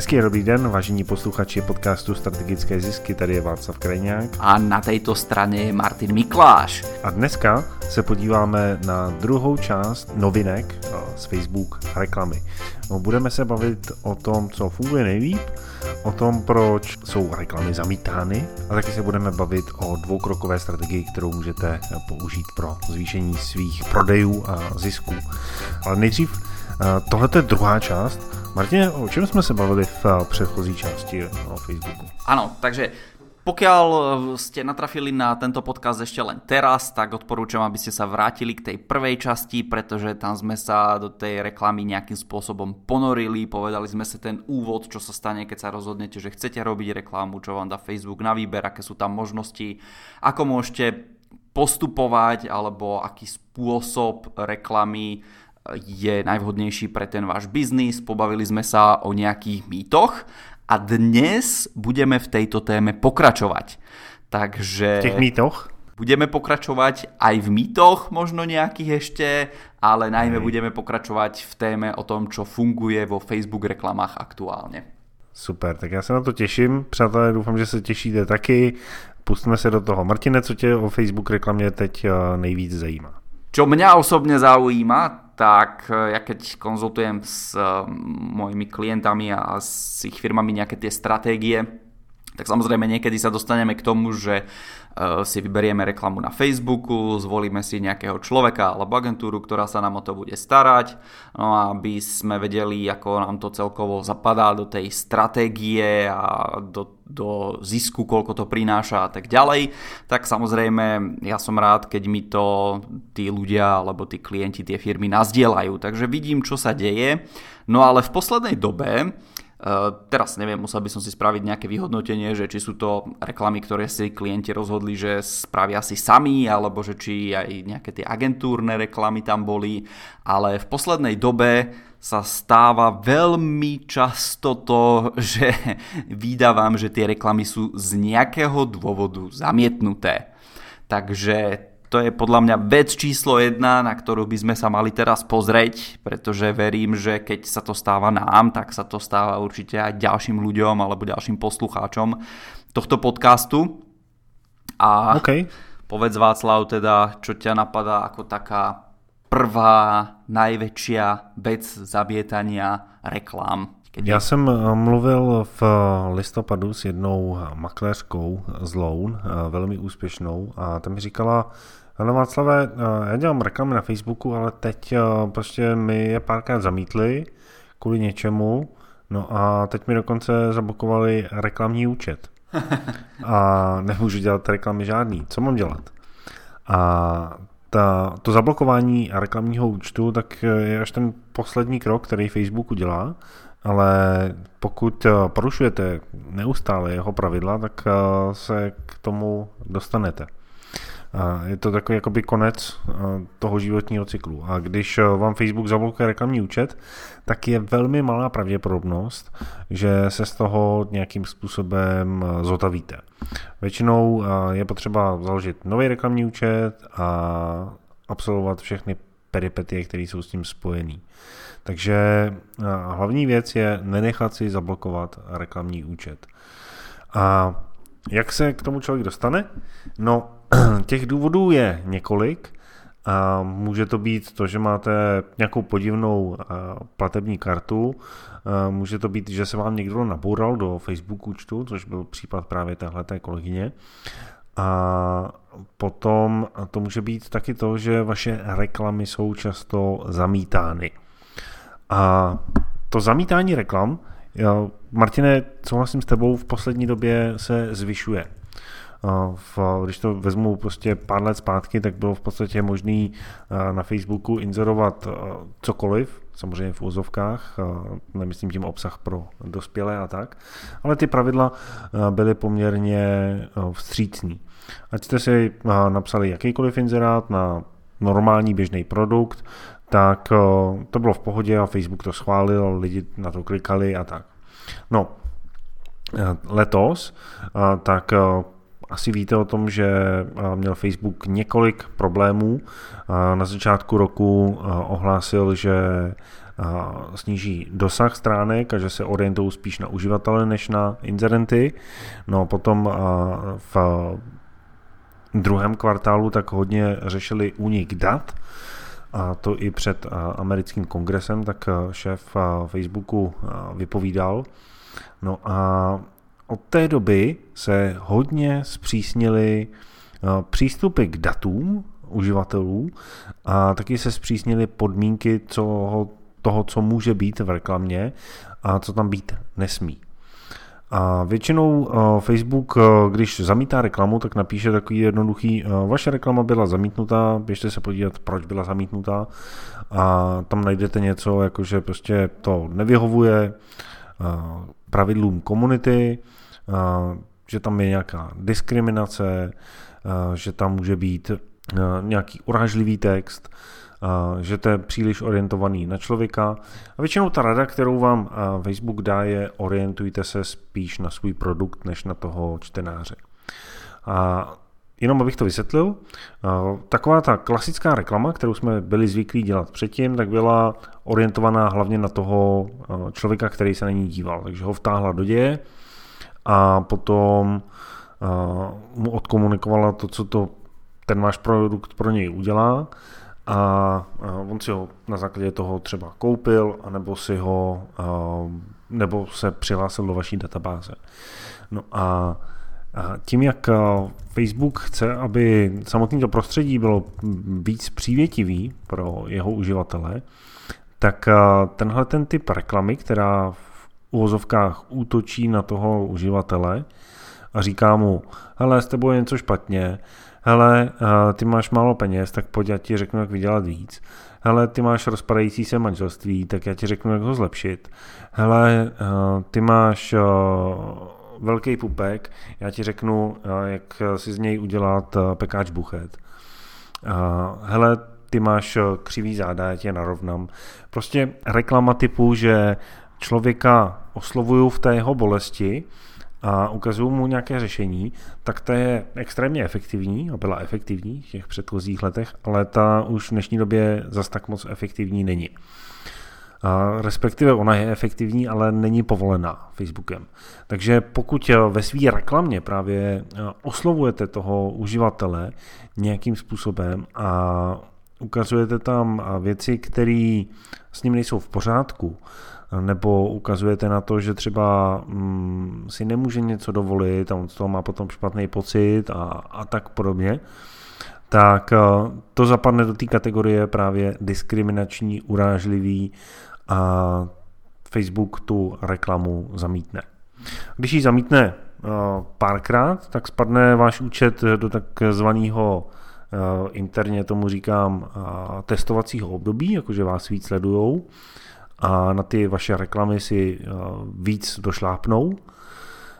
Hezký dobrý den, vážení posluchači podcastu Strategické zisky, tady je Václav Krajňák. A na této straně je Martin Mikláš. A dneska se podíváme na druhou část novinek z Facebook reklamy. No, budeme se bavit o tom, co funguje nejlíp, o tom, proč jsou reklamy zamítány a taky se budeme bavit o dvoukrokové strategii, kterou můžete použít pro zvýšení svých prodejů a zisků. Ale nejdřív tohle je druhá část, Martine, o čem jsme se bavili v eh, předchozí části o Facebooku? Ano, takže Pokiaľ eh, ste natrafili na tento podcast ešte len teraz, tak odporúčam, aby sa vrátili k tej prvej časti, pretože tam sme sa do tej reklamy nejakým spôsobom ponorili, povedali sme sa ten úvod, čo sa stane, keď sa rozhodnete, že chcete robiť reklamu, čo vám dá Facebook na výber, aké sú tam možnosti, ako môžete postupovať, alebo aký spôsob reklamy je najvhodnejší pre ten váš biznis, pobavili sme sa o nejakých mýtoch a dnes budeme v tejto téme pokračovať. Takže... V těch mýtoch? Budeme pokračovať aj v mýtoch, možno nejakých ešte, ale najmä Hej. budeme pokračovať v téme o tom, čo funguje vo Facebook reklamách aktuálně. Super, tak já se na to těším. Přátelé, doufám, že se těšíte taky. Pustíme se do toho. Martine, co tě o Facebook reklamě teď eh, nejvíc zajímá? Čo mňa osobne zaujíma, tak eh, ja keď konzultujem s eh, mojimi klientami a s ich firmami nejaké tie stratégie, tak samozrejme niekedy sa dostaneme k tomu, že Eh, si vyberieme reklamu na Facebooku, zvolíme si nejakého človeka alebo agentúru, ktorá sa nám o to bude starať, no aby sme vedeli, ako nám to celkovo zapadá do tej stratégie a do, do zisku, koľko to prináša a tak ďalej, tak samozrejme ja som rád, keď mi to tí ľudia alebo tí klienti, tie firmy nazdielajú. Takže vidím, čo sa deje. No ale v poslednej dobe teraz neviem, musel by som si spraviť nejaké vyhodnotenie, že či sú to reklamy, ktoré si klienti rozhodli, že spravia si sami, alebo že či aj nejaké tie agentúrne reklamy tam boli, ale v poslednej dobe sa stáva veľmi často to, že vydávam, že tie reklamy sú z nejakého dôvodu zamietnuté. Takže to je podľa mňa vec číslo jedna, na ktorú by sme sa mali teraz pozrieť, pretože verím, že keď sa to stáva nám, tak sa to stáva určite aj ďalším ľuďom alebo ďalším poslucháčom tohto podcastu. A okay. povedz Václav teda, čo ťa napadá ako taká prvá, najväčšia vec zabietania reklám. Já jsem eh, mluvil v listopadu s jednou makléřkou z Loun, eh, velmi úspěšnou, a tam mi říkala, ano Václave, eh, já dělám reklamy na Facebooku, ale teď eh, prostě mi je párkrát zamítli kvůli něčemu, no a teď mi dokonce zablokovali reklamní účet. A nemůžu dělat reklamy žádný. Co mám dělat? A ta, to zablokování reklamního účtu tak je až ten poslední krok, který Facebook udělá, ale pokud eh, porušujete neustále jeho pravidla, tak se k tomu dostanete. Je to takový jakoby konec toho životního cyklu. A když vám Facebook zablokuje reklamní účet, tak je velmi malá pravděpodobnost, že se z toho nějakým způsobem zotavíte. Většinou je potřeba založit nový reklamní účet a absolvovat všechny peripetie, které jsou s tím spojený. Takže hlavní věc je nenechat si zablokovat reklamní účet. A jak se k tomu člověk dostane? No, těch důvodů je několik. A může to být to, že máte nějakou podivnou platební kartu, a může to být, že se vám někdo naboural do Facebook účtu, což byl případ právě téhleté kolegyně. A potom to může být taky to, že vaše reklamy jsou často zamítány. A to zamítání reklam, Martine, souhlasím s tebou, v poslední době se zvyšuje v, když to vezmu prostě pár let zpátky, tak bylo v podstatě možný na Facebooku inzerovat cokoliv, samozřejmě v úzovkách, nemyslím tím obsah pro dospělé a tak, ale ty pravidla byly poměrně vstřícní. Ať jste si napsali jakýkoliv inzerát na normální běžný produkt, tak to bylo v pohodě a Facebook to schválil, lidi na to klikali a tak. No, letos, tak asi víte o tom, že měl Facebook několik problémů. Na začátku roku ohlásil, že sníží dosah stránek a že se orientují spíš na uživatele než na inzerenty. No potom v druhém kvartálu tak hodně řešili únik dat, a to i před americkým kongresem, tak šéf Facebooku vypovídal. No a od té doby se hodně zpřísnily přístupy k datům uživatelů a taky se zpřísnily podmínky toho, co může být v reklamě a co tam být nesmí. A většinou uh, Facebook, uh, když zamítá reklamu, tak napíše takový jednoduchý, uh, vaše reklama byla zamítnutá, běžte se podívat, proč byla zamítnutá. A tam najdete něco, jako že prostě to nevyhovuje pravidlům komunity, že tam je nějaká diskriminace, že tam může být nějaký urážlivý text, že to je příliš orientovaný na člověka. A většinou ta rada, kterou vám Facebook dá, je orientujte se spíš na svůj produkt, než na toho čtenáře. A jenom abych to vysvětlil, taková ta klasická reklama, kterou jsme byli zvyklí dělat předtím, tak byla orientovaná hlavně na toho člověka, který se na ní díval. Takže ho vtáhla do děje a potom mu odkomunikovala to, co to ten váš produkt pro něj udělá a on si ho na základě toho třeba koupil, anebo si ho, nebo se přihlásil do vaší databáze. No a tím, jak Facebook chce, aby samotné to prostředí bylo víc přívětivý pro jeho uživatele, tak tenhle ten typ reklamy, která v uvozovkách útočí na toho uživatele a říká mu, hele, s tebou je něco špatně, hele, eh, ty máš málo peněz, tak pojď, já ti řeknu, jak vydělat víc. Hele, ty máš rozpadající se manželství, tak já ti řeknu, jak ho zlepšit. Hele, eh, ty máš eh, velký pupek, já ti řeknu, jak si z něj udělat pekáč buchet. Hele, ty máš křivý záda, já tě narovnám. Prostě reklama typu, že člověka oslovuju v té jeho bolesti, a ukazují mu nějaké řešení, tak to je extrémně efektivní a byla efektivní v těch předchozích letech, ale ta už v dnešní době zas tak moc efektivní není. A respektive ona je efektivní, ale není povolená Facebookem. Takže pokud ve své reklamě právě oslovujete toho uživatele nějakým způsobem a ukazujete tam věci, které s ním nejsou v pořádku, nebo ukazujete na to, že třeba mm, si nemůže něco dovolit a on z toho má potom špatný pocit a, a tak podobně, tak uh, to zapadne do té kategorie právě diskriminační, urážlivý a Facebook tu reklamu zamítne. Když ji zamítne uh, párkrát, tak spadne váš účet do takzvaného uh, interně tomu říkám testovacího období, jakože vás víc sledujou a na ty vaše reklamy si eh, víc došlápnou.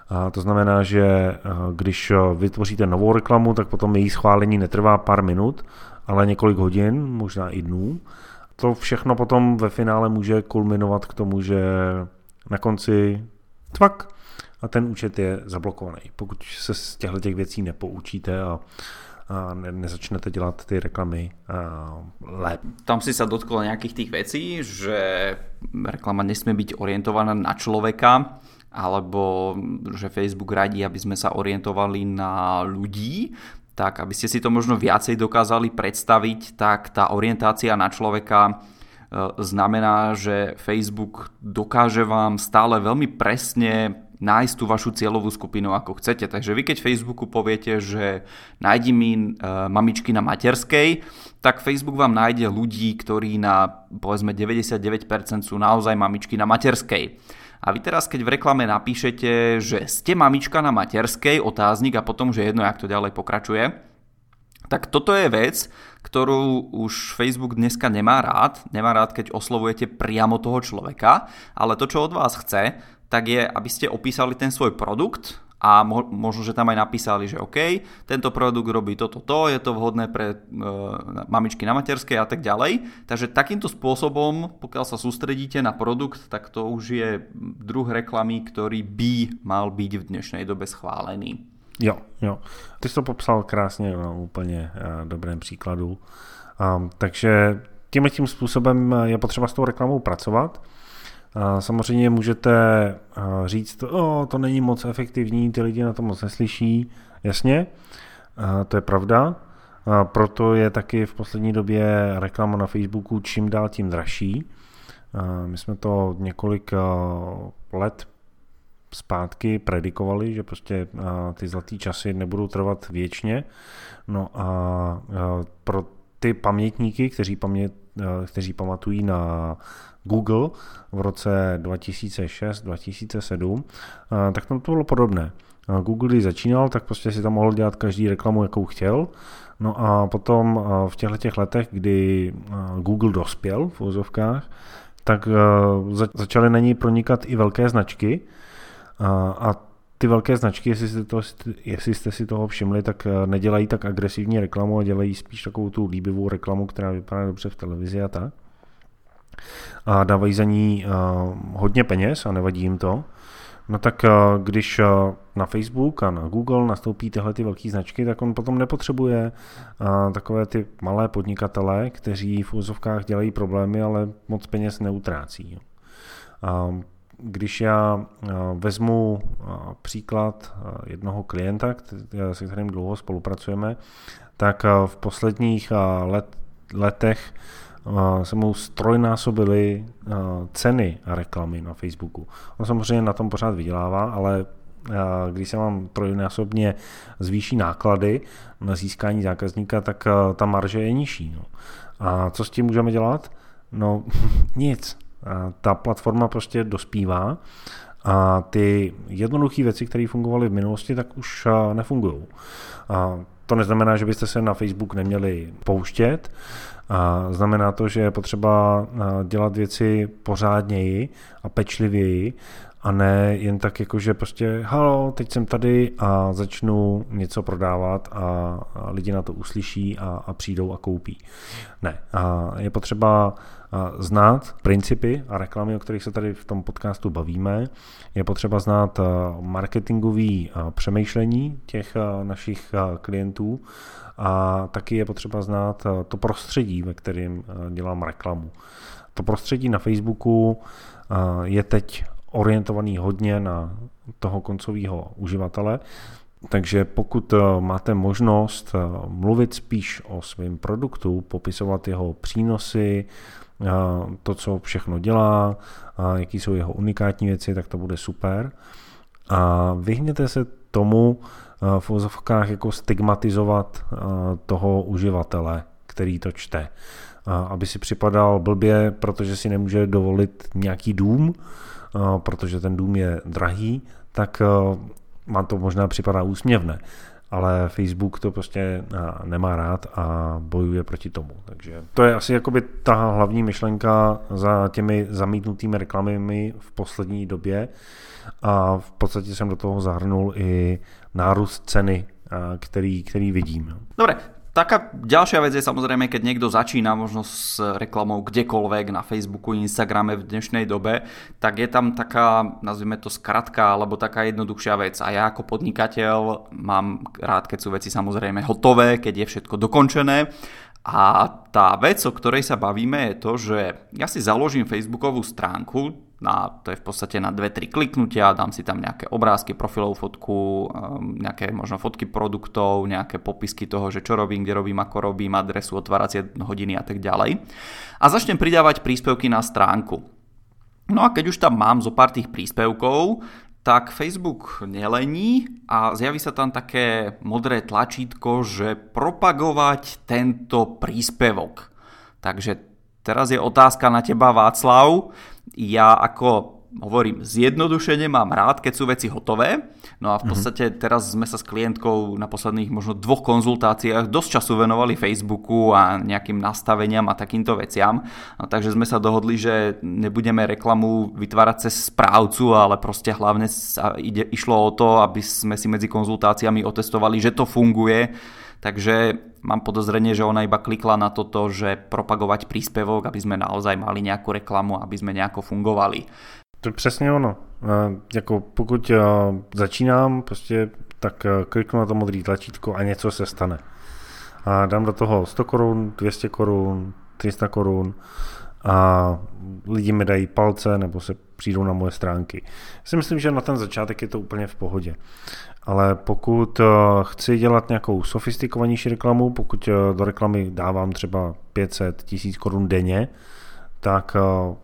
A to znamená, že eh, když eh, vytvoříte novou reklamu, tak potom její schválení netrvá pár minut, ale několik hodin, možná i dnů. To všechno potom ve finále může kulminovat k tomu, že na konci tvak a ten účet je zablokovaný. Pokud se z těchto těch věcí nepoučíte a a ne, nezačnete dělat ty reklamy lépe. Tam si sa dotkol nejakých tých vecí, že reklama nesmie byť orientovaná na človeka, alebo že Facebook radí, aby sme sa orientovali na ľudí, tak aby ste si to možno viacej dokázali predstaviť, tak tá orientácia na človeka e, znamená, že Facebook dokáže vám stále veľmi presne nájsť tú vašu cieľovú skupinu ako chcete. Takže vy keď Facebooku poviete, že nájdi mi e, mamičky na materskej, tak Facebook vám nájde ľudí, ktorí na povedzme 99% sú naozaj mamičky na materskej. A vy teraz, keď v reklame napíšete, že ste mamička na materskej, otáznik a potom, že jedno, jak to ďalej pokračuje, tak toto je vec, ktorú už Facebook dneska nemá rád. Nemá rád, keď oslovujete priamo toho človeka, ale to, čo od vás chce, tak je, aby ste opísali ten svoj produkt a mo- možno, že tam aj napísali, že OK, tento produkt robí toto, to, je to vhodné pre e, mamičky na materskej a tak ďalej. Takže takýmto spôsobom, pokiaľ sa sústredíte na produkt, tak to už je druh reklamy, ktorý by mal byť v dnešnej dobe schválený. Jo, jo. Ty jsi to popsal krásně na úplně uh, dobrém příkladu. Um, takže tímhle tím způsobem je potřeba s tou reklamou pracovat. Samozřejmě můžete říct, o, to není moc efektivní, ty lidi na to moc neslyší. Jasně, to je pravda. Proto je taky v poslední době reklama na Facebooku čím dál tím dražší. My jsme to několik let zpátky predikovali, že prostě ty zlatý časy nebudou trvat věčně. No a pro ty pamětníky, kteří, pamět, kteří pamatují na Google v roce 2006-2007, tak tam to bylo podobné. Google, když začínal, tak prostě si tam mohl dělat každý reklamu, jakou chtěl. No a potom v těchto těch letech, kdy Google dospěl v úzovkách, tak začaly na ní pronikat i velké značky a ty velké značky, jestli jste, to, jestli jste si toho všimli, tak nedělají tak agresivní reklamu a dělají spíš takovou tu líbivou reklamu, která vypadá dobře v televizi a tak. A dávají za ní hodně peněz a nevadí jim to. No tak eh, když eh, na Facebook a na Google nastoupí tyhle ty velké značky, tak on potom nepotřebuje eh, takové ty malé podnikatele, kteří v úzovkách dělají problémy, ale moc peněz neutrácí. Když já vezmu příklad jednoho klienta, se kterým dlouho spolupracujeme, tak v posledních let, letech se mu strojnásobily ceny a reklamy na Facebooku. On samozřejmě na tom pořád vydělává, ale když se vám trojnásobně zvýší náklady na získání zákazníka, tak ta marže je nižší. No. A co s tím můžeme dělat? No nic. Ta platforma prostě dospívá a ty jednoduché věci, které fungovaly v minulosti, tak už nefungují. To neznamená, že byste se na Facebook neměli pouštět, znamená to, že je potřeba dělat věci pořádněji a pečlivěji a ne jen tak jako, že prostě halo, teď jsem tady a začnu něco prodávat a, lidi na to uslyší a, a přijdou a koupí. Ne, a je potřeba znát principy a reklamy, o kterých se tady v tom podcastu bavíme. Je potřeba znát marketingové přemýšlení těch našich klientů a taky je potřeba znát to prostředí, ve kterém dělám reklamu. To prostředí na Facebooku je teď orientovaný hodně na toho koncového uživatele, takže pokud máte možnost mluvit spíš o svém produktu, popisovat jeho přínosy, to, co všechno dělá, jaký jsou jeho unikátní věci, tak to bude super. A vyhněte se tomu v ozovkách jako stigmatizovat toho uživatele, který to čte. Aby si připadal blbě, protože si nemůže dovolit nějaký dům, protože ten dům je drahý, tak vám to možná připadá úsměvné ale Facebook to prostě nemá rád a bojuje proti tomu. Takže to je asi jakoby ta hlavní myšlenka za těmi zamítnutými reklamami v poslední době a v podstatě jsem do toho zahrnul i nárůst ceny, který, který vidím. Dobre, Taká ďalšia vec je samozrejme, keď niekto začína možno s reklamou kdekoľvek na Facebooku, Instagrame v dnešnej dobe, tak je tam taká, nazvime to skratka, alebo taká jednoduchšia vec. A ja ako podnikateľ mám rád, keď sú veci samozrejme hotové, keď je všetko dokončené. A tá vec, o ktorej sa bavíme, je to, že ja si založím Facebookovú stránku, na, to je v podstate na 2-3 kliknutia, dám si tam nejaké obrázky, profilovú fotku, um, nejaké možno fotky produktov, nejaké popisky toho, že čo robím, kde robím, ako robím, adresu, otváracie hodiny a tak ďalej. A začnem pridávať príspevky na stránku. No a keď už tam mám zo pár tých príspevkov, tak Facebook nelení a zjaví sa tam také modré tlačítko, že propagovať tento príspevok. Takže teraz je otázka na teba, Václav ja ako hovorím, zjednodušene mám rád, keď sú veci hotové. No a v mhm. podstate teraz sme sa s klientkou na posledných možno dvoch konzultáciách dosť času venovali Facebooku a nejakým nastaveniam a takýmto veciam. No, takže sme sa dohodli, že nebudeme reklamu vytvárať cez správcu, ale proste hlavne sa ide, išlo o to, aby sme si medzi konzultáciami otestovali, že to funguje Takže mám podozrenie, že ona iba klikla na toto, že propagovať príspevok, aby sme naozaj mali nejakú reklamu, aby sme nejako fungovali. To přesně ono. Jako pokud začínám, prostě tak kliknu na to modré tlačítko a něco se stane. A dám do toho 100 korun, 200 korun, 300 korun a lidi mi dají palce nebo se přijdou na moje stránky. Já si myslím, že na ten začátek je to úplně v pohodě. Ale pokud eh, chci dělat nějakou sofistikovanější reklamu, pokud eh, do reklamy dávám třeba 500 tisíc korun denně, tak eh,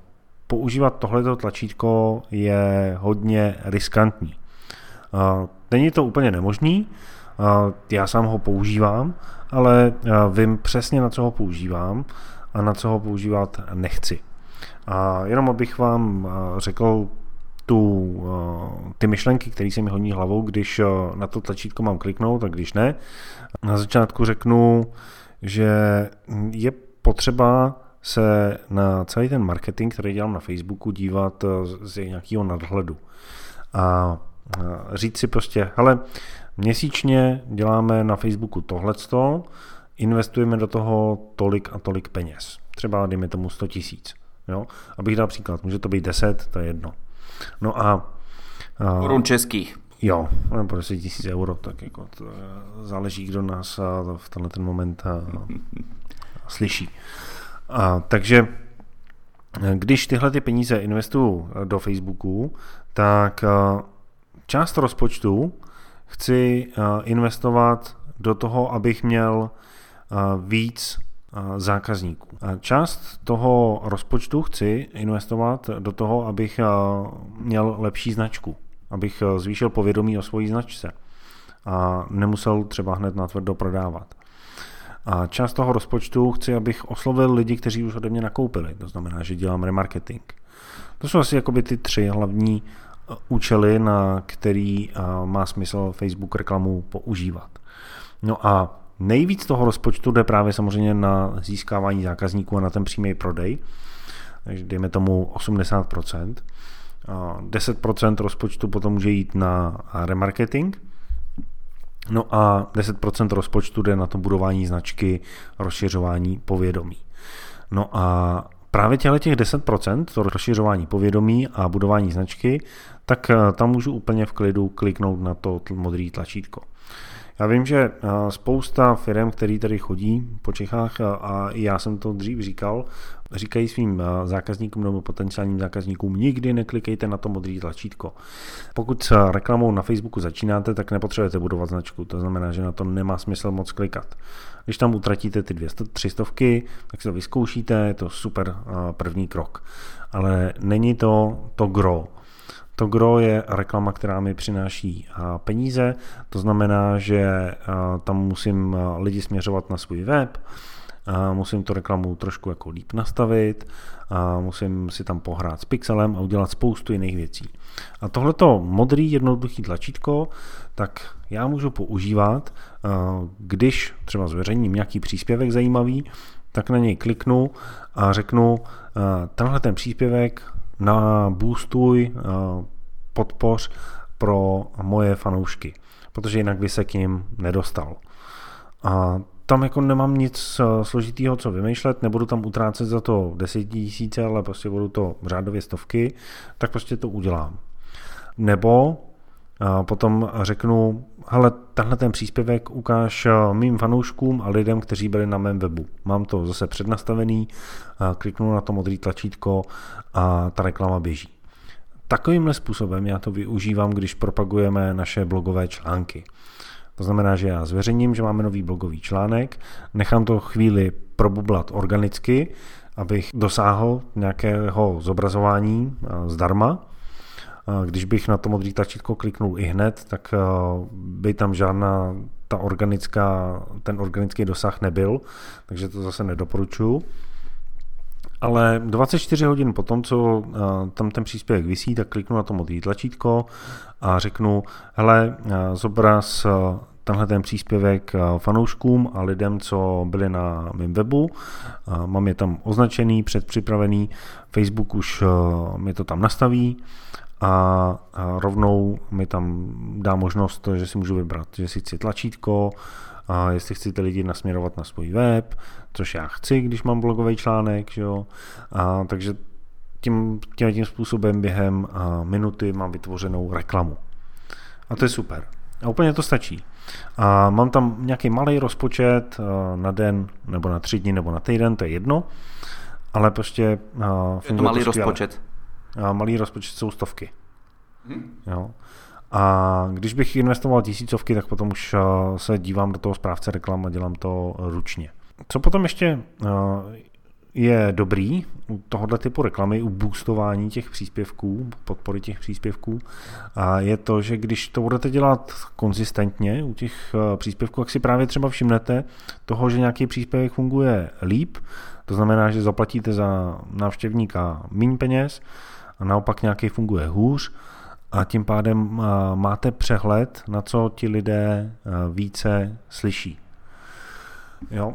používat tohleto tlačítko je hodně riskantní. Není to úplně nemožný, já sám ho používám, ale vím přesně, na co ho používám a na co ho používat nechci. A jenom abych vám řekl tu, ty myšlenky, které se mi hodí hlavou, když na to tlačítko mám kliknout a když ne. Na začátku řeknu, že je potřeba se na celý ten marketing, který dělám na Facebooku, dívat z nějakého nadhledu. A říct si prostě, hele, měsíčně děláme na Facebooku tohleto, investujeme do toho tolik a tolik peněz. Třeba dejme tomu 100 tisíc. Jo? Abych dal příklad, může to být 10, to je jedno. No a... Korun českých. Jo, nebo 10 tisíc euro, tak jako to záleží, kdo nás v tenhle ten moment slyší. A, takže když tyhle ty peníze investuju do Facebooku, tak část rozpočtu chci investovat do toho, abych měl víc zákazníků. Část toho rozpočtu chci investovat do toho, abych měl lepší značku, abych zvýšil povědomí o svojí značce a nemusel třeba hned natvrdo prodávat. A část toho rozpočtu chci, abych oslovil lidi, kteří už ode mě nakoupili. To znamená, že dělám remarketing. To jsou asi jakoby ty tři hlavní účely, na který má smysl Facebook reklamu používat. No a Nejvíc toho rozpočtu jde právě samozřejmě na získávání zákazníků a na ten přímý prodej, takže dejme tomu 80%. 10% rozpočtu potom může jít na remarketing, no a 10% rozpočtu jde na to budování značky, rozšiřování povědomí. No a právě těchto těch 10%, to rozšiřování povědomí a budování značky, tak eh, tam můžu úplně v klidu kliknout na to modré tlačítko. Já vím, že eh, spousta firm, který tady chodí po Čechách, eh, a já jsem to dřív říkal, říkají svým eh, zákazníkům nebo potenciálním zákazníkům, nikdy neklikejte na to modré tlačítko. Pokud s reklamou na Facebooku začínáte, tak nepotřebujete budovat značku, to znamená, že na to nemá smysl moc klikat. Když tam utratíte ty 200, 300, tak si to vyzkoušíte, je to super první krok. Ale není to to gro. To gro je reklama, která mi přináší peníze, to znamená, že tam musím lidi směřovat na svůj web, musím tu reklamu trošku jako líp nastavit, musím si tam pohrát s pixelem a udělat spoustu jiných věcí. A tohleto modrý jednoduchý tlačítko, tak já můžu používat, když třeba zveřejním nějaký příspěvek zajímavý, tak na něj kliknu a řeknu, tenhle ten příspěvek na boostuj, podpoř pro moje fanoušky, protože jinak by se k ním nedostal. A tam jako nemám nic eh, složitého, co vymýšlet, nebudu tam utrácet za to tisíce, ale prostě budu to řádově stovky, tak prostě to udělám. Nebo eh, potom řeknu, hele, tenhle ten příspěvek ukáž eh, mým fanouškům a lidem, kteří byli na mém webu. Mám to zase přednastavený, kliknu na to modré tlačítko a ta reklama běží. Takovýmhle způsobem já to využívám, když propagujeme naše blogové články. To znamená, že já zveřejním, že máme nový blogový článek, nechám to chvíli probublat organicky, abych dosáhl nějakého zobrazování eh, zdarma. Když bych na to modrý tlačítko kliknul i hned, tak eh, by tam žádná ta organická, ten organický dosah nebyl, takže to zase nedoporučuju. Ale 24 hodin po tom, co eh, tam ten příspěvek vysí, tak kliknu na to modré tlačítko a řeknu, hele, eh, zobraz tenhle ten příspěvek fanouškům a lidem, co byli na mém webu. Mám je tam označený, předpřipravený, Facebook už mi to tam nastaví a rovnou mi tam dá možnost, že si můžu vybrat, že si chci tlačítko, a jestli chcete lidi nasměrovat na svůj web, což já chci, když mám blogový článek, že jo? A, takže tím, tím, tím způsobem během a, minuty mám vytvořenou reklamu. A to je super. A úplně to stačí. A mám tam nějaký malý rozpočet na den, nebo na tři dny, nebo na týden, to je jedno, ale prostě funguje Je to malý rozpočet. A malý rozpočet jsou stovky. Hmm. Jo. A když bych investoval tisícovky, tak potom už se dívám do toho správce reklam a dělám to ručně. Co potom ještě je dobrý u tohoto typu reklamy, u boostování těch příspěvků, podpory těch příspěvků, a je to, že když to budete dělat konzistentně u těch eh, příspěvků, jak si právě třeba všimnete toho, že nějaký příspěvek funguje líp, to znamená, že zaplatíte za návštěvníka méně peněz a naopak nějaký funguje hůř a tím pádem eh, máte přehled, na co ti lidé eh, více slyší. Jo.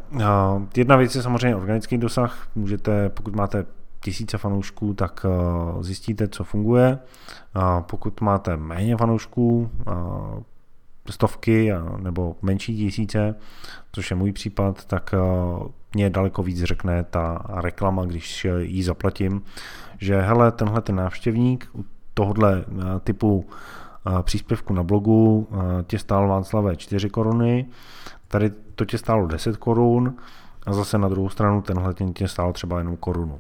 Jedna věc je samozřejmě organický dosah. Můžete, pokud máte tisíce fanoušků, tak eh, zjistíte, co funguje. Pokud máte méně fanoušků, stovky nebo menší tisíce, což je můj případ, tak eh, mě daleko víc řekne ta reklama, když ji zaplatím, že hele, tenhle ten návštěvník u tohohle eh, typu příspěvku na blogu tě stál Václavé 4 koruny, Tady to tě stálo 10 korun a zase na druhou stranu tenhle tě stál třeba jenom korunu.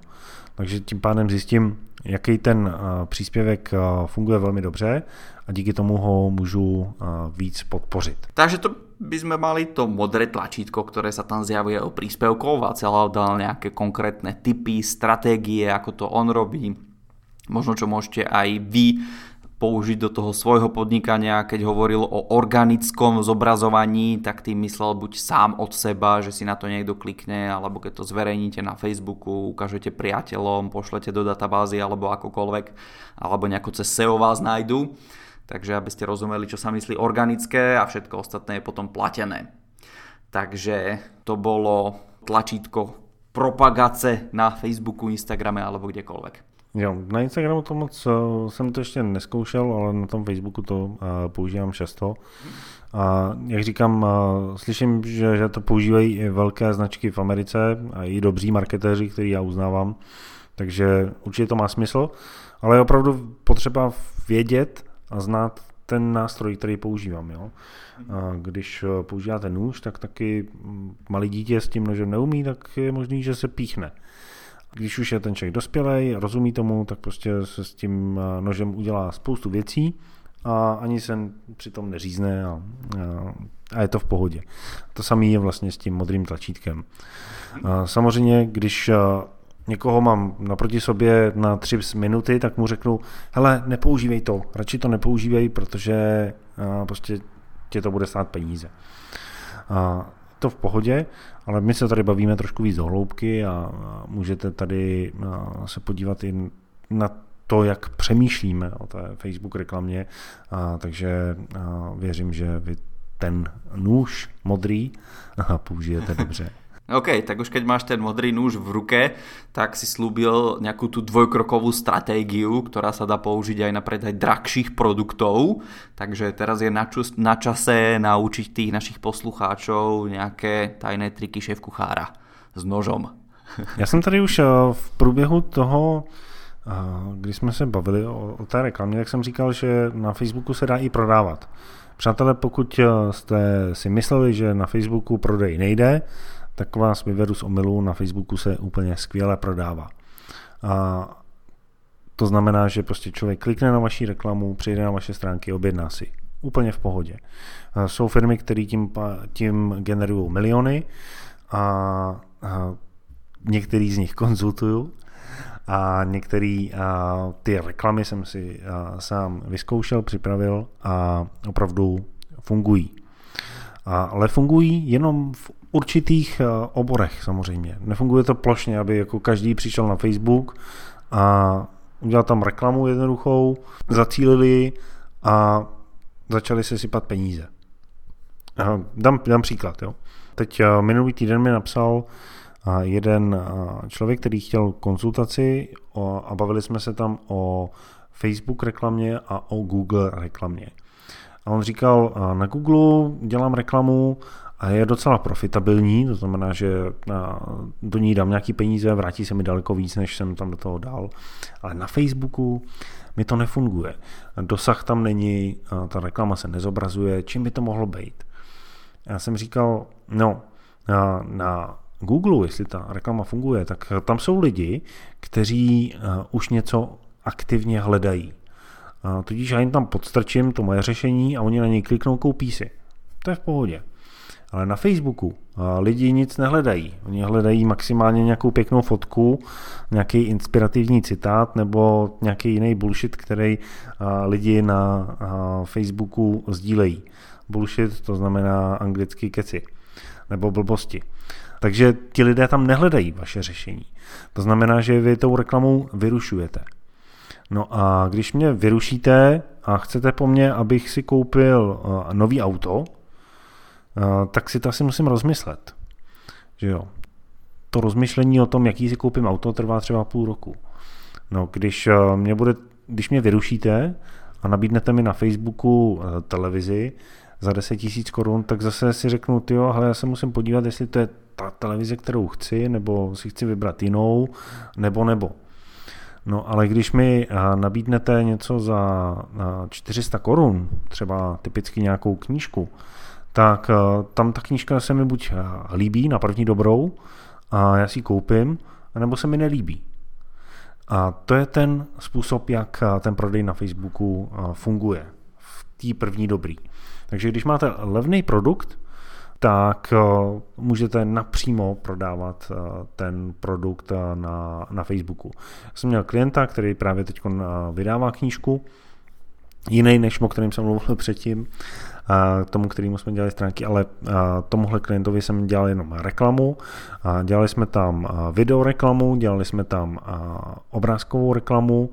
Takže tím pádem zjistím, jaký ten příspěvek funguje velmi dobře a díky tomu ho můžu víc podpořit. Takže to by sme mali to modré tlačítko, ktoré sa tam zjavuje o príspevkov a celá dal nejaké konkrétne typy, stratégie, ako to on robí. Možno čo môžete aj vy použiť do toho svojho podnikania. Keď hovoril o organickom zobrazovaní, tak tým myslel buď sám od seba, že si na to niekto klikne, alebo keď to zverejníte na Facebooku, ukážete priateľom, pošlete do databázy alebo akokoľvek, alebo nejako cez SEO vás nájdu. Takže aby ste rozumeli, čo sa myslí organické a všetko ostatné je potom platené. Takže to bolo tlačítko propagace na Facebooku, Instagrame alebo kdekoľvek. Jo, na Instagramu to moc uh, jsem to ještě neskoušel, ale na tom Facebooku to uh, používám často. A jak říkám, uh, slyším, že, že to používají i velké značky v Americe a i dobří marketéři, který já uznávám, takže určitě to má smysl, ale je opravdu potřeba vědět a znát ten nástroj, který používám. Jo? A když používáte nůž, tak taky mm, malý dítě s tím nožem neumí, tak je možný, že se píchne. Když už je ten člověk dospělý, rozumí tomu, tak prostě se s tím eh, nožem udělá spoustu věcí a ani se přitom neřízne a, a, a je to v pohodě. To samé je vlastně s tím modrým tlačítkem. A samozřejmě, když eh, někoho mám naproti sobě na tři minuty, tak mu řeknu, hele, nepoužívej to, radši to nepoužívej, protože eh, prostě tě to bude stát peníze. A to v pohodě, ale my se tady bavíme trošku víc hloubky a můžete tady se podívat i na to, jak přemýšlíme o té Facebook reklamě, a, takže a, věřím, že vy ten nůž modrý použijete dobře. OK, tak už keď máš ten modrý nůž v ruke, tak si slúbil nejakú tú dvojkrokovú stratégiu, ktorá sa dá použiť aj na predaj drahších produktov. Takže teraz je na, čus, na čase naučiť tých našich poslucháčov nejaké tajné triky šéf kuchára s nožom. Já jsem tady už eh, v průběhu toho, eh, když jsme se bavili o, o té reklamě, tak jsem říkal, že na Facebooku se dá i prodávat. Přátelé, pokud eh, jste si mysleli, že na Facebooku prodej nejde, tak vás vyvedu z omylu, na Facebooku se úplně skvěle prodává. A to znamená, že prostě člověk klikne na vaši reklamu, přijde na vaše stránky, objedná si. Úplně v pohodě. Jsou firmy, které tím, tím generují miliony a, a některý z nich konzultuju a některé ty reklamy jsem si a, sám vyzkoušel, připravil a opravdu fungují. Ale fungují jenom v určitých eh, oborech samozřejmě. Nefunguje to plošně, aby jako každý přišel na Facebook a udělal tam reklamu jednoduchou, zacílili a začali se sypat peníze. Dám, dám příklad. Jo. Teď eh, minulý týden mi napsal eh, jeden člověk, který chtěl konzultaci a bavili jsme se tam o Facebook reklamě a o Google reklamě. A on říkal, na Google dělám reklamu a je docela profitabilní, to znamená, že do ní dám nějaký peníze, vrátí se mi daleko víc, než jsem tam do toho dal. Ale na Facebooku mi to nefunguje. Dosah tam není, ta reklama se nezobrazuje, čím by to mohlo být? Já jsem říkal, no, na, na Google, jestli ta reklama funguje, tak tam jsou lidi, kteří už něco aktivně hledají. Tudíž já jim tam podstrčím to moje řešení a oni na něj kliknou, koupí si. To je v pohodě. Ale na Facebooku lidi nic nehledají. Oni hledají maximálně nějakou pěknou fotku, nějaký inspirativní citát nebo nějaký jiný bullshit, který lidi na Facebooku sdílejí. Bullshit to znamená anglicky keci nebo blbosti. Takže ti lidé tam nehledají vaše řešení. To znamená, že vy tou reklamou vyrušujete. No a když mě vyrušíte a chcete po mně, abych si koupil nový auto, tak si to asi musím rozmyslet. Že jo. To rozmyšlení o tom, jaký si koupím auto, trvá třeba půl roku. No, když mě, bude, když mě vyrušíte a nabídnete mi na Facebooku televizi za 10 tisíc korun, tak zase si řeknu, jo, ale já se musím podívat, jestli to je ta televize, kterou chci, nebo si chci vybrat jinou, nebo nebo. No ale když mi nabídnete něco za 400 korun, třeba typicky nějakou knížku, tak eh, tam ta knížka se mi buď eh, líbí na první dobrou a já si ji koupím, nebo se mi nelíbí. A to je ten způsob, jak eh, ten prodej na Facebooku funguje v té první dobrý. Takže když máte levný produkt, tak můžete napřímo prodávat ten produkt na, na Facebooku. Já jsem měl klienta, který právě teď vydává knížku, jiný než o kterým jsem mluvil předtím, tomu, kterýmu jsme dělali stránky, ale tomuhle klientovi jsem dělal jenom reklamu. Dělali jsme tam video reklamu, dělali jsme tam obrázkovou reklamu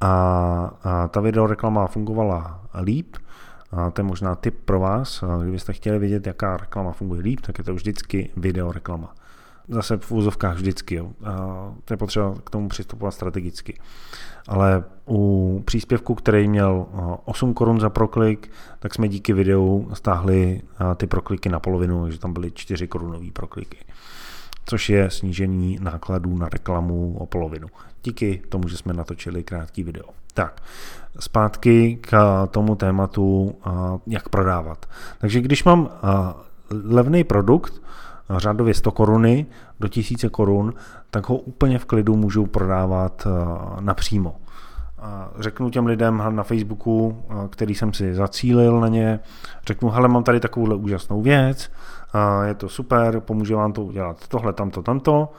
a ta video reklama fungovala líp. A to je možná tip pro vás. Kdybyste chtěli vědět, jaká reklama funguje líp, tak je to vždycky video reklama. Zase v úzovkách vždycky. Jo. A to je potřeba k tomu přistupovat strategicky ale u příspěvku, který měl 8 eh, korun za proklik, tak jsme díky videu stáhli ty prokliky na polovinu, takže tam byly 4 korunové prokliky což je snížení nákladů na reklamu o polovinu. Díky tomu, že jsme natočili krátký video. Tak, zpátky k tomu tématu, jak prodávat. Takže když mám levný produkt, řádově 100 koruny do 1000 korun, tak ho úplně v klidu můžu prodávat napřímo. Řeknu těm lidem na Facebooku, který jsem si zacílil na ně, řeknu, hele, mám tady takovouhle úžasnou věc, je to super, pomůže vám to udělat tohle, tamto, tamto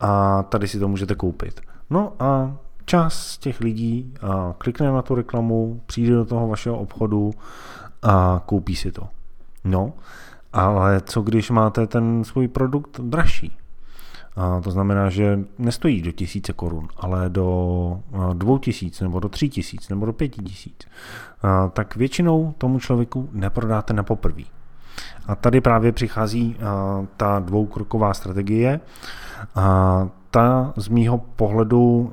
a tady si to můžete koupit. No a čas z těch lidí klikne na tu reklamu, přijde do toho vašeho obchodu a koupí si to. No, ale co když máte ten svůj produkt dražší? A to znamená, že nestojí do tisíce korun, ale do dvou tisíc, nebo do tří tisíc, nebo do pěti tisíc. A tak většinou tomu člověku neprodáte na poprví. A tady právě přichází ta dvoukroková strategie. A ta z mýho pohledu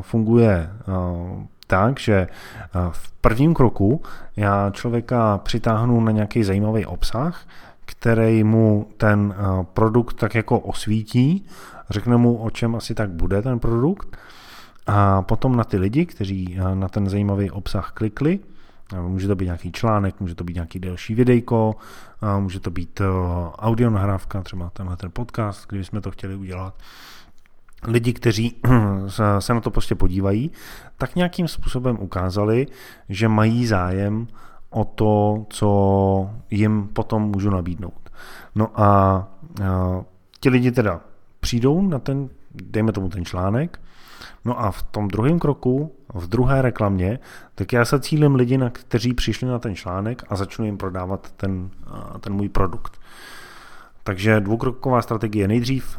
funguje tak, že v prvním kroku já člověka přitáhnu na nějaký zajímavý obsah, který mu ten eh, produkt tak jako osvítí, řekne mu, o čem asi tak bude ten produkt a potom na ty lidi, kteří eh, na ten zajímavý obsah klikli, eh, může to být nějaký článek, může to být nějaký delší videjko, může to být audio nahrávka, třeba tenhle ten podcast, kdyby jsme to chtěli udělat, lidi, kteří se na to prostě podívají, tak nějakým způsobem ukázali, že mají zájem o to, co jim potom můžu nabídnout. No a, ti lidi teda přijdou na ten, dejme tomu ten článek, no a v tom druhém kroku, v druhé reklamě, tak já se cílím lidi, na kteří přišli na ten článek a začnu jim prodávat ten, ten můj produkt. Takže dvoukroková strategie. Nejdřív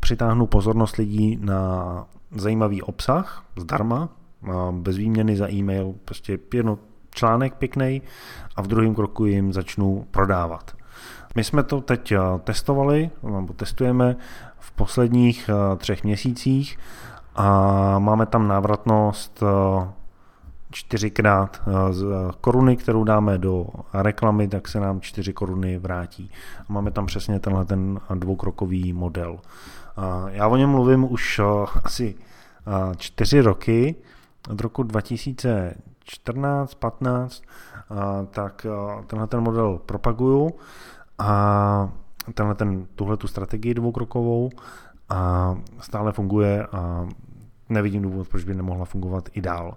přitáhnu pozornost lidí na zajímavý obsah zdarma, bez výměny za e-mail, prostě jedno článek pěkný a v druhém kroku jim začnu prodávat. My jsme to teď eh, testovali, nebo testujeme v posledních eh, třech měsících a máme tam návratnost čtyřikrát z koruny, kterou dáme do reklamy, tak se nám čtyři koruny vrátí. Máme tam přesně tenhle ten dvoukrokový model. Já o něm mluvím už asi čtyři roky, od roku 2014, 15, tak tenhle ten model propaguju a tenhle ten, tuhle tu strategii dvoukrokovou a stále funguje a nevidím důvod, proč by nemohla fungovat i dál.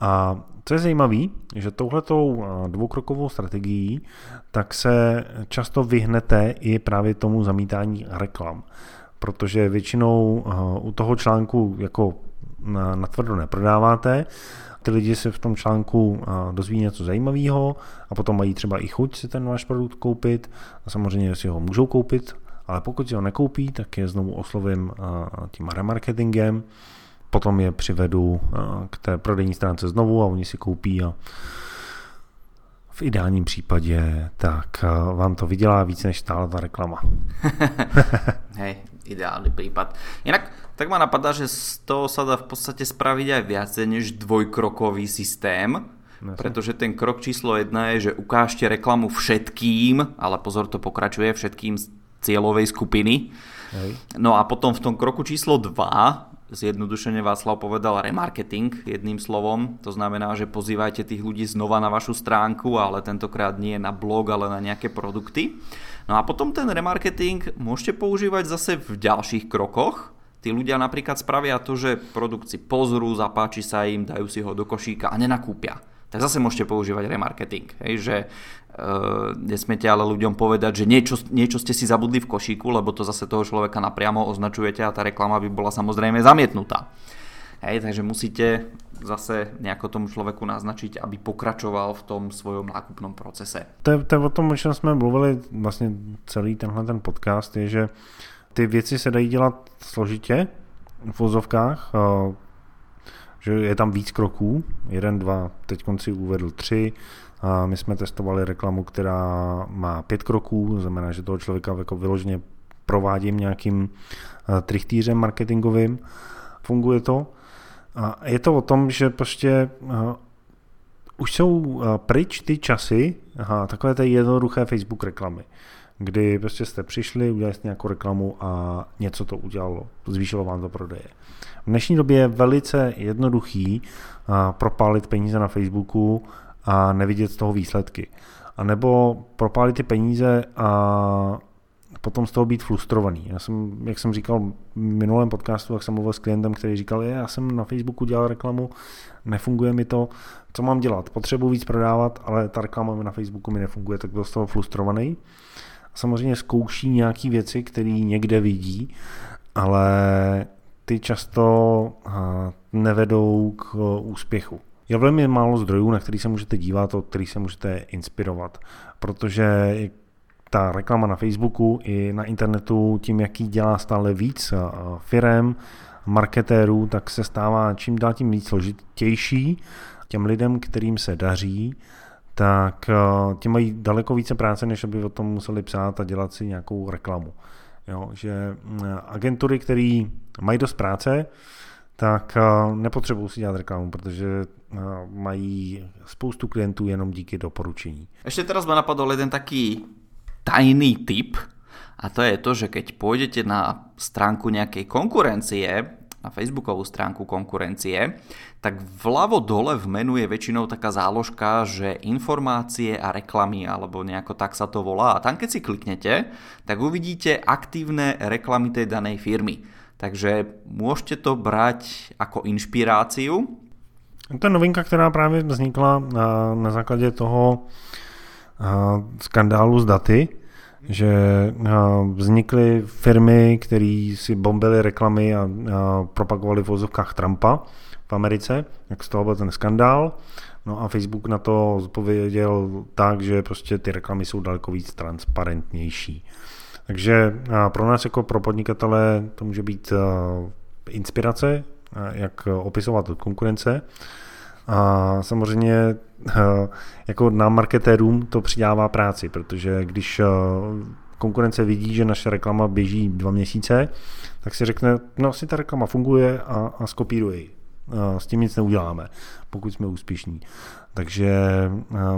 A co je zajímavé, že touhletou dvoukrokovou strategií tak se často vyhnete i právě tomu zamítání reklam, protože většinou u toho článku jako natvrdo neprodáváte, ty lidi se v tom článku dozví něco zajímavého a potom mají třeba i chuť si ten váš produkt koupit a samozřejmě si ho můžou koupit, ale pokud si ho nekoupí, tak je znovu oslovím tím remarketingem, potom je přivedu k té prodejní stránce znovu a oni si koupí a v ideálním případě tak vám to vydělá víc než stále ta reklama. Hej, ideálny prípad. Inak tak ma napadá, že z toho sa dá v podstate spraviť aj viacej než dvojkrokový systém, Jasne. pretože ten krok číslo jedna je, že ukážte reklamu všetkým, ale pozor, to pokračuje všetkým z cieľovej skupiny. Hej. No a potom v tom kroku číslo 2 zjednodušene Václav povedal remarketing jedným slovom. To znamená, že pozývajte tých ľudí znova na vašu stránku, ale tentokrát nie na blog, ale na nejaké produkty. No a potom ten remarketing môžete používať zase v ďalších krokoch. Tí ľudia napríklad spravia to, že produkt si pozrú, zapáči sa im, dajú si ho do košíka a nenakúpia. Tak zase môžete používať remarketing. Hej, že uh, nesmiete ale ľuďom povedať, že niečo, niečo ste si zabudli v košíku, lebo to zase toho človeka napriamo označujete a tá reklama by bola samozrejme zamietnutá. Hej, takže musíte zase nejako tomu člověku naznačit, aby pokračoval v tom svojom nákupnom procese. To je, to je o tom, o čem jsme mluvili vlastně celý tenhle ten podcast, je, že ty věci se dají dělat složitě v vozovkách, že je tam víc kroků, jeden, dva, teď konci uvedl tři, a my jsme testovali reklamu, která má pět kroků, znamená, že toho člověka jako vyloženě provádím nějakým trichtýřem marketingovým. Funguje to. A je to o tom, že prostě uh, už jsou uh, pryč ty časy, aha, takové té jednoduché Facebook reklamy, kdy prostě jste přišli, udělali jste nějakou reklamu a něco to udělalo, zvýšilo vám to prodeje. V dnešní době je velice jednoduchý uh, propálit peníze na Facebooku a nevidět z toho výsledky. A nebo propálit ty peníze a potom z toho být frustrovaný. Já jsem, jak jsem říkal v minulém podcastu, jak jsem mluvil s klientem, který říkal, je, já jsem na Facebooku dělal reklamu, nefunguje mi to, co mám dělat? Potřebuji víc prodávat, ale ta reklama na Facebooku mi nefunguje, tak byl z toho frustrovaný. Samozřejmě zkouší nějaké věci, které někde vidí, ale ty často nevedou k úspěchu. Je velmi málo zdrojů, na který se můžete dívat, od kterých se můžete inspirovat, protože ta reklama na Facebooku i na internetu tím, jaký dělá stále víc firem, marketérů, tak se stává čím dál tím víc složitější. Těm lidem, kterým se daří, tak ti mají daleko více práce, než aby o tom museli psát a dělat si nějakou reklamu. Jo, že agentury, které mají dost práce, tak nepotřebují si dělat reklamu, protože mají spoustu klientů jenom díky doporučení. Ještě teraz ma napadl jeden taký tajný tip a to je to, že keď pôjdete na stránku nejakej konkurencie, na facebookovú stránku konkurencie, tak vľavo dole v menu je väčšinou taká záložka, že informácie a reklamy, alebo nejako tak sa to volá. A tam keď si kliknete, tak uvidíte aktívne reklamy tej danej firmy. Takže môžete to brať ako inšpiráciu. To je novinka, která právě vznikla na, na základě toho, skandálu s daty, že vznikly firmy, které si bombily reklamy a, propagovaly v vozovkách Trumpa v Americe, jak z toho byl ten skandál. No a Facebook na to zpověděl tak, že prostě ty reklamy jsou daleko víc transparentnější. Takže pro nás jako pro podnikatele to může být inspirace, jak opisovat konkurence. A samozřejmě eh, jako nám marketérům to přidává práci, protože když eh, konkurence vidí, že naše reklama běží dva měsíce, tak si řekne, no asi ta reklama funguje a, a skopíruje ji. s tím nic neuděláme, pokud jsme úspěšní. Takže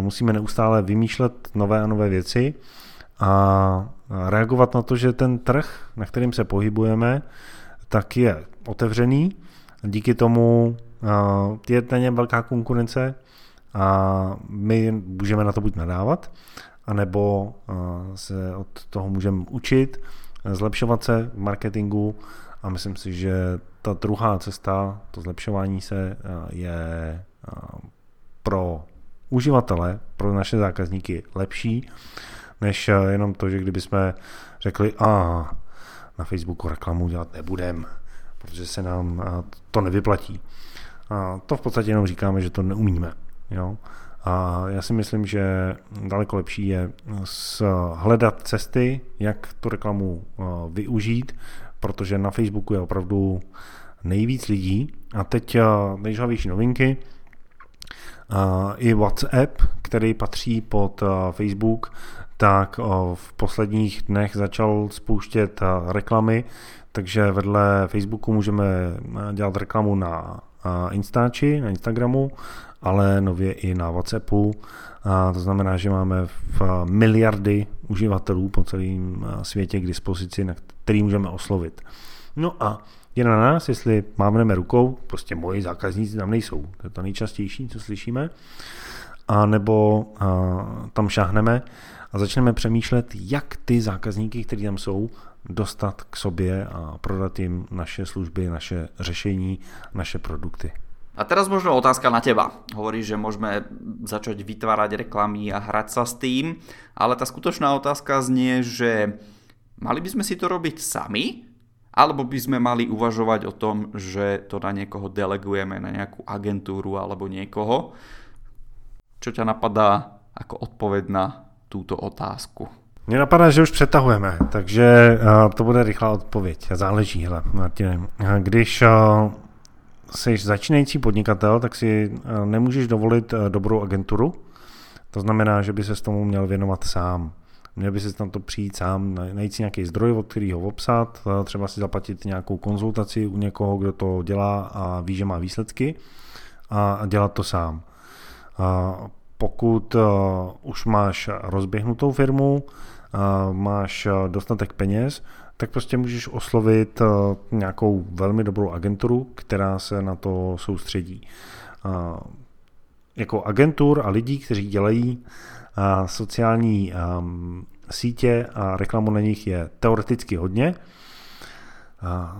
musíme neustále vymýšlet nové a nové věci a reagovat na to, že ten trh, na kterým se pohybujeme, tak je otevřený. Díky tomu je na něm velká konkurence a my můžeme na to buď nadávat, anebo se od toho můžeme učit, zlepšovat se v marketingu a myslím si, že ta druhá cesta, to zlepšování se, je pro uživatele, pro naše zákazníky lepší, než jenom to, že kdyby jsme řekli, a na Facebooku reklamu dělat nebudem, protože se nám to nevyplatí. A to v podstatě jenom říkáme, že to neumíme. Jo? A já si myslím, že daleko lepší je hledat cesty, jak tu reklamu využít, protože na Facebooku je opravdu nejvíc lidí. A teď nejžavější novinky, i WhatsApp, který patří pod Facebook, tak v posledních dnech začal spouštět reklamy, takže vedle Facebooku můžeme dělat reklamu na Instači, na Instagramu, ale nově i na WhatsAppu. A to znamená, že máme v miliardy uživatelů po celém světě k dispozici, na který můžeme oslovit. No a je na nás, jestli mávneme rukou, prostě moji zákazníci tam nejsou, to je to nejčastější, co slyšíme, a nebo a, tam šáhneme a začneme přemýšlet, jak ty zákazníky, kteří tam jsou, dostat k sobě a prodat jim naše služby, naše řešení, naše produkty. A teraz možno otázka na teba. Hovoríš, že môžeme začať vytvárať reklamy a hrať sa s tým, ale tá skutočná otázka znie, že mali by sme si to robiť sami, alebo by sme mali uvažovať o tom, že to na niekoho delegujeme, na nejakú agentúru alebo niekoho. Čo ťa napadá ako odpoveď na túto otázku? Mně napadá, že už přetahujeme, takže uh, to bude rychlá odpověď. Záleží, hele, Martine. Když uh, jsi začínající podnikatel, tak si uh, nemůžeš dovolit uh, dobrou agenturu. To znamená, že by se s tomu měl věnovat sám. Měl by se na to přijít sám, najít si nějaký zdroj, od kterého obsat, třeba si zaplatit nějakou konzultaci u někoho, kdo to dělá a ví, že má výsledky a dělat to sám. Pokud už máš rozběhnutou firmu, máš dostatek peněz, tak prostě můžeš oslovit nějakou velmi dobrou agenturu, která se na to soustředí. Jako agentur a lidí, kteří dělají sociální sítě a reklamu na nich je teoreticky hodně.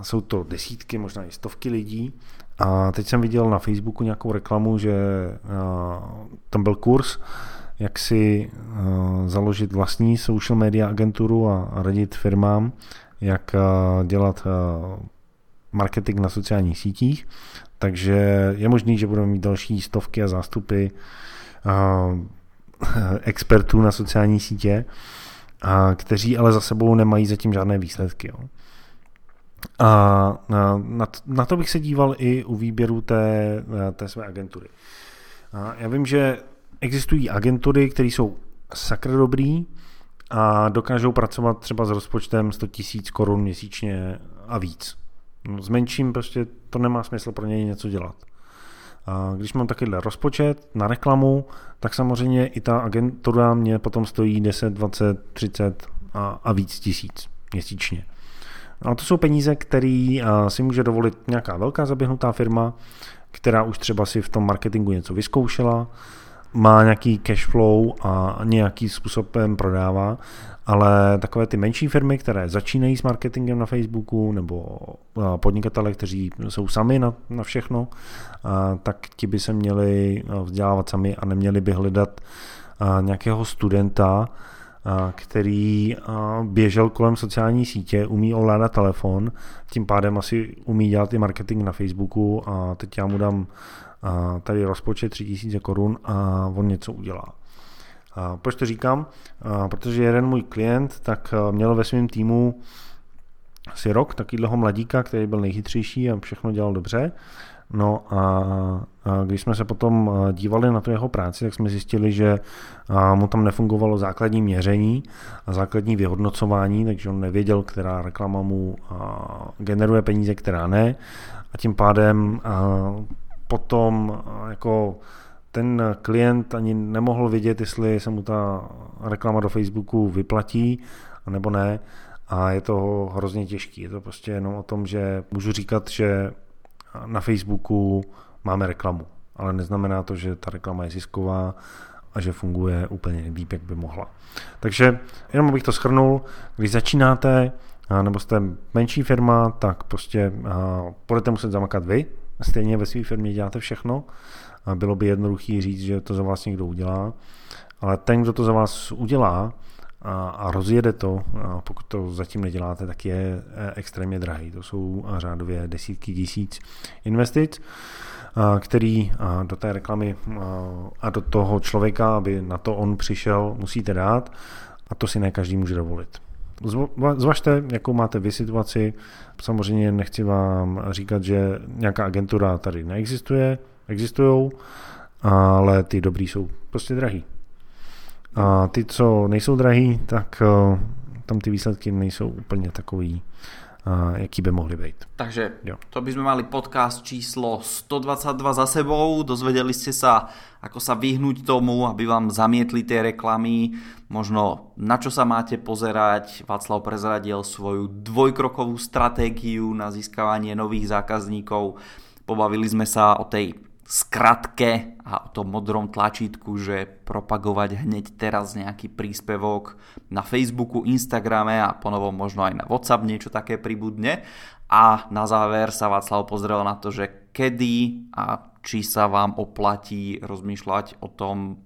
Jsou to desítky, možná i stovky lidí. A teď jsem viděl na Facebooku nějakou reklamu, že tam byl kurz, jak si založit vlastní social media agenturu a radit firmám, jak dělat marketing na sociálních sítích. Takže je možný, že budeme mít další stovky a zástupy expertů na sociální sítě, kteří ale za sebou nemají zatím žádné výsledky. A na, to bych se díval i u výběru té, té své agentury. Já vím, že existují agentury, které jsou sakra dobrý a dokážou pracovat třeba s rozpočtem 100 000 korun měsíčně a víc. No, s menším prostě to nemá smysl pro něj něco dělat. A když mám takovýhle rozpočet na reklamu, tak samozřejmě i ta agentura mě potom stojí 10, 20, 30 a, a víc tisíc měsíčně. A to jsou peníze, které si může dovolit nějaká velká zaběhnutá firma, která už třeba si v tom marketingu něco vyzkoušela, má nějaký cash flow a nějaký způsobem prodává, ale takové ty menší firmy, které začínají s marketingem na Facebooku nebo podnikatele, kteří jsou sami na, na všechno, tak ti by se měli vzdělávat sami a neměli by hledat nějakého studenta, který běžel kolem sociální sítě, umí ovládat telefon, tím pádem asi umí dělat i marketing na Facebooku a teď já mu dám tady rozpočet 3000 korun a on něco udělá. Proč to říkám? Protože jeden můj klient tak měl ve svém týmu asi rok takového mladíka, který byl nejchytřejší a všechno dělal dobře. No a, když jsme se potom dívali na tu jeho práci, tak jsme zjistili, že mu tam nefungovalo základní měření a základní vyhodnocování, takže on nevěděl, která reklama mu generuje peníze, která ne. A tím pádem potom jako ten klient ani nemohl vidět, jestli se mu ta reklama do Facebooku vyplatí, nebo ne. A je to hrozně těžký. Je to prostě jenom o tom, že můžu říkat, že na Facebooku máme reklamu, ale neznamená to, že ta reklama je zisková a že funguje úplně líp, jak by mohla. Takže jenom abych to schrnul, když začínáte, nebo jste menší firma, tak prostě budete muset zamakat vy, stejně ve své firmě děláte všechno, bylo by jednoduchý říct, že to za vás někdo udělá, ale ten, kdo to za vás udělá a, a rozjede to, a pokud to zatím neděláte, tak je e, extrémně drahý. To jsou řádově desítky tisíc investic, který do té reklamy a do toho člověka, aby na to on přišel, musíte dát a to si ne každý může dovolit. Zvažte, jakou máte vy situaci. Samozřejmě nechci vám říkat, že nějaká agentura tady neexistuje, existují, ale ty dobrý jsou prostě drahý. A ty, co nejsou drahý, tak uh, tam ty výsledky nejsou úplně takový, jaký by mohly být. Takže jo. to by sme mali podcast číslo 122 za sebou. Dozvedeli ste sa, ako sa vyhnúť tomu, aby vám zamietli tie reklamy. Možno na čo sa máte pozerať. Václav prezradil svoju dvojkrokovú stratégiu na získavanie nových zákazníkov. Pobavili sme sa o tej skratke a o tom modrom tlačítku, že propagovať hneď teraz nejaký príspevok na Facebooku, Instagrame a ponovom možno aj na WhatsApp niečo také pribudne. A na záver sa Václav pozrel na to, že kedy a či sa vám oplatí rozmýšľať o tom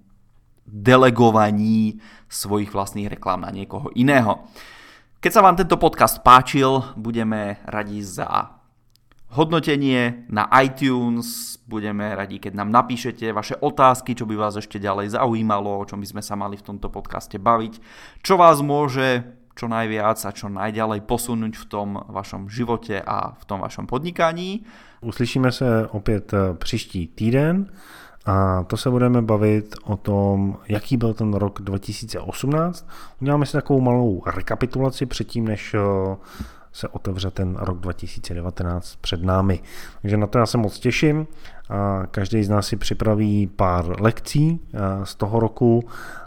delegovaní svojich vlastných reklám na niekoho iného. Keď sa vám tento podcast páčil, budeme radi za hodnotenie na iTunes. Budeme radi, keď nám napíšete vaše otázky, čo by vás ešte ďalej zaujímalo, o čom by sme sa mali v tomto podcaste baviť, čo vás môže čo najviac a čo najďalej posunúť v tom vašom živote a v tom vašom podnikaní. Uslyšíme se opět eh, příští týden a to se budeme bavit o tom, jaký byl ten rok 2018. Uděláme si takovou malou rekapitulaci předtím, než eh, se otevře ten rok 2019 před námi. Takže na to já se moc těším. Každý z nás si připraví pár lekcí z toho roku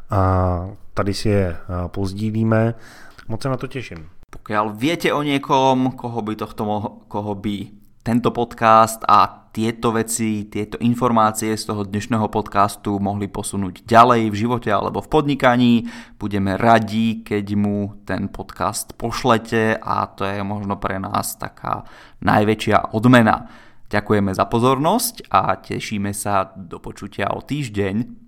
a tady si je pozdílíme. Moc se na to těším. Pokiaľ viete o niekom, koho by, tohto, koho by tento podcast a tieto veci, tieto informácie z toho dnešného podcastu mohli posunúť ďalej v živote alebo v podnikaní. Budeme radi, keď mu ten podcast pošlete a to je možno pre nás taká najväčšia odmena. Ďakujeme za pozornosť a tešíme sa do počutia o týždeň.